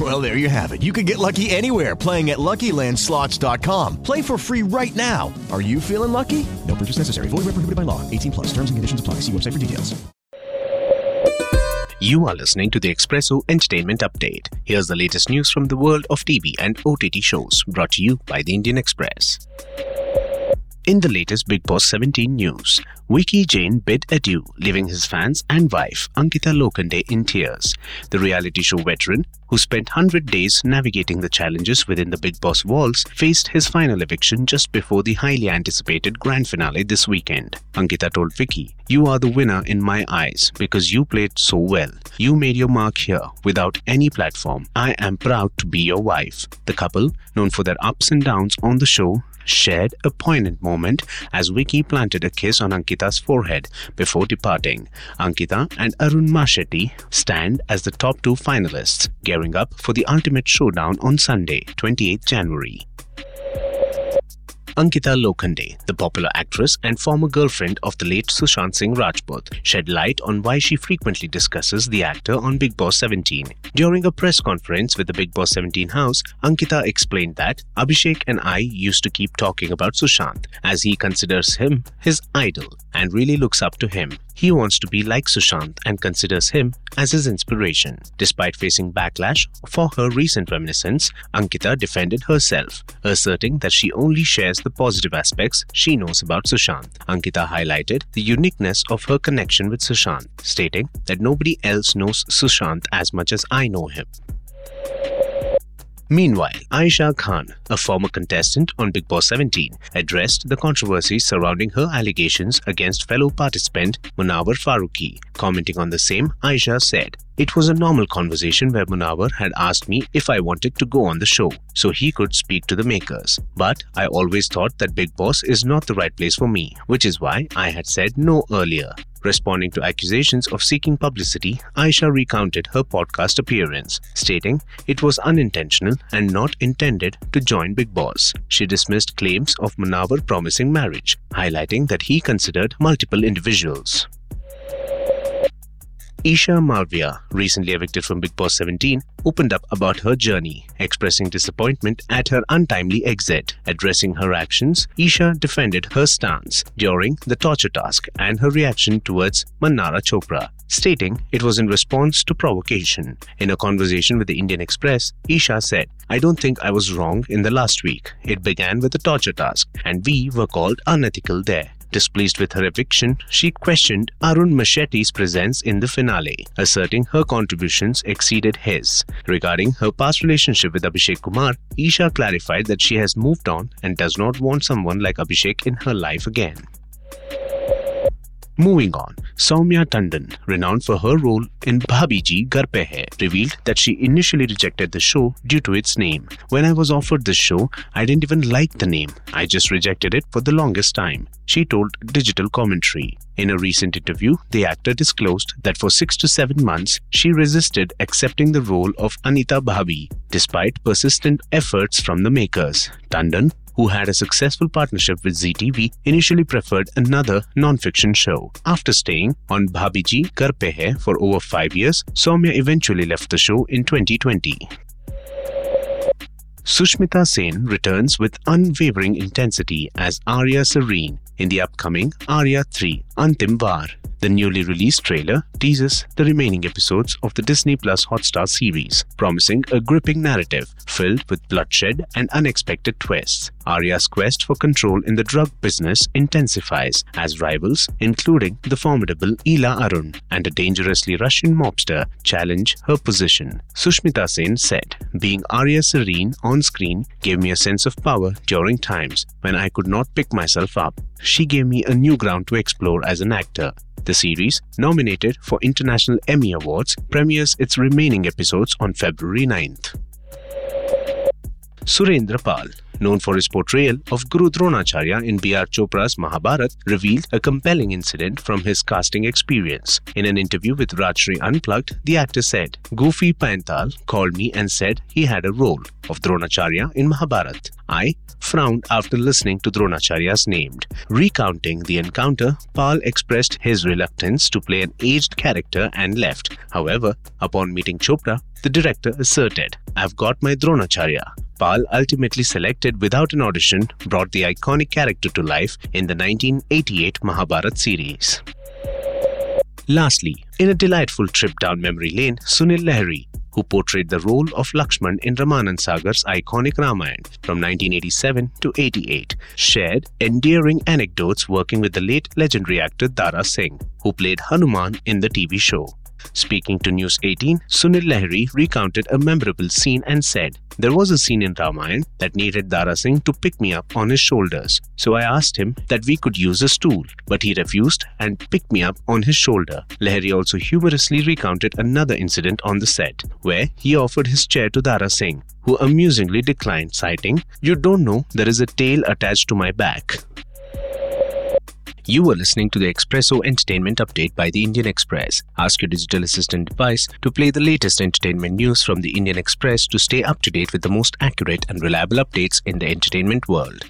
Well, there you have it. You can get lucky anywhere playing at LuckyLandSlots.com. Play for free right now. Are you feeling lucky? No purchase necessary. Void where prohibited by law. 18 plus. Terms and conditions apply. See website for details. You are listening to the Expresso Entertainment Update. Here's the latest news from the world of TV and OTT shows brought to you by the Indian Express. In the latest Bigg Boss 17 news, Vicky Jain bid adieu, leaving his fans and wife Ankita Lokhande in tears. The reality show veteran, who spent 100 days navigating the challenges within the Bigg Boss walls, faced his final eviction just before the highly anticipated grand finale this weekend. Ankita told Vicky, You are the winner in my eyes because you played so well. You made your mark here without any platform. I am proud to be your wife. The couple, known for their ups and downs on the show, shared a poignant moment as Vicky planted a kiss on Ankita's forehead before departing. Ankita and Arun Mashetti stand as the top two finalists, gearing up for the ultimate showdown on Sunday, 28 January. Ankita Lokhande, the popular actress and former girlfriend of the late Sushant Singh Rajput, shed light on why she frequently discusses the actor on Bigg Boss 17. During a press conference with the Bigg Boss 17 house, Ankita explained that Abhishek and I used to keep talking about Sushant as he considers him his idol and really looks up to him. He wants to be like Sushant and considers him as his inspiration. Despite facing backlash for her recent reminiscence, Ankita defended herself, asserting that she only shares the positive aspects she knows about Sushant. Ankita highlighted the uniqueness of her connection with Sushant, stating that nobody else knows Sushant as much as I know him. Meanwhile, Aisha Khan, a former contestant on Bigg Boss 17, addressed the controversy surrounding her allegations against fellow participant Munawar Faruqi. Commenting on the same, Aisha said, It was a normal conversation where Munawar had asked me if I wanted to go on the show so he could speak to the makers. But I always thought that Bigg Boss is not the right place for me, which is why I had said no earlier. Responding to accusations of seeking publicity, Aisha recounted her podcast appearance, stating it was unintentional and not intended to join Bigg Boss. She dismissed claims of Munawar promising marriage, highlighting that he considered multiple individuals. Isha Malviya, recently evicted from Bigg Boss 17, opened up about her journey, expressing disappointment at her untimely exit. Addressing her actions, Isha defended her stance during the torture task and her reaction towards Mannara Chopra, stating it was in response to provocation. In a conversation with the Indian Express, Isha said, I don't think I was wrong in the last week. It began with a torture task, and we were called unethical there. Displeased with her eviction, she questioned Arun Mashetti's presence in the finale, asserting her contributions exceeded his. Regarding her past relationship with Abhishek Kumar, Isha clarified that she has moved on and does not want someone like Abhishek in her life again. Moving on, Saumya Tandon, renowned for her role in Bhabiji Ghar Pe Hai, revealed that she initially rejected the show due to its name. When I was offered this show, I didn't even like the name. I just rejected it for the longest time, she told Digital Commentary. In a recent interview, the actor disclosed that for six to seven months, she resisted accepting the role of Anita Bhabi, despite persistent efforts from the makers. Tandon, who had a successful partnership with Zee TV, initially preferred another non-fiction show. After staying on Bhabiji Pe Hai for over five years, Saumya eventually left the show in 2020. Sushmita Sen returns with unwavering intensity as Aarya Sareen in the upcoming Aarya 3 Antim Vaar. The newly released trailer teases the remaining episodes of the Disney Plus Hotstar series, promising a gripping narrative filled with bloodshed and unexpected twists. Aarya's quest for control in the drug business intensifies as rivals, including the formidable Ila Arun and a dangerously Russian mobster, challenge her position. Sushmita Sen said, Being Aarya Sareen on screen gave me a sense of power during times when I could not pick myself up. She gave me a new ground to explore as an actor. The series, nominated for International Emmy Awards, premieres its remaining episodes on February 9th. Surendra Pal, known for his portrayal of Guru Dronacharya in B.R. Chopra's Mahabharat, revealed a compelling incident from his casting experience. In an interview with Rajshri Unplugged, the actor said, Gufi Paintal called me and said he had a role of Dronacharya in Mahabharat. I frowned after listening to Dronacharya's name. Recounting the encounter, Pal expressed his reluctance to play an aged character and left. However, upon meeting Chopra, the director asserted, I've got my Dronacharya. Pal, ultimately selected without an audition, brought the iconic character to life in the 1988 Mahabharat series. Lastly, in a delightful trip down memory lane, Sunil Lahiri, who portrayed the role of Lakshman in Ramanand Sagar's iconic Ramayana from 1987 to 88, shared endearing anecdotes working with the late legendary actor Dara Singh, who played Hanuman in the TV show. Speaking to News 18, Sunil Lahiri recounted a memorable scene and said, There was a scene in Ramayana that needed Dara Singh to pick me up on his shoulders. So I asked him that we could use a stool, but he refused and picked me up on his shoulder. Lahiri also humorously recounted another incident on the set, where he offered his chair to Dara Singh, who amusingly declined, citing, You don't know, there is a tail attached to my back. You are listening to the Expresso Entertainment Update by the Indian Express. Ask your digital assistant device to play the latest entertainment news from the Indian Express to stay up to date with the most accurate and reliable updates in the entertainment world.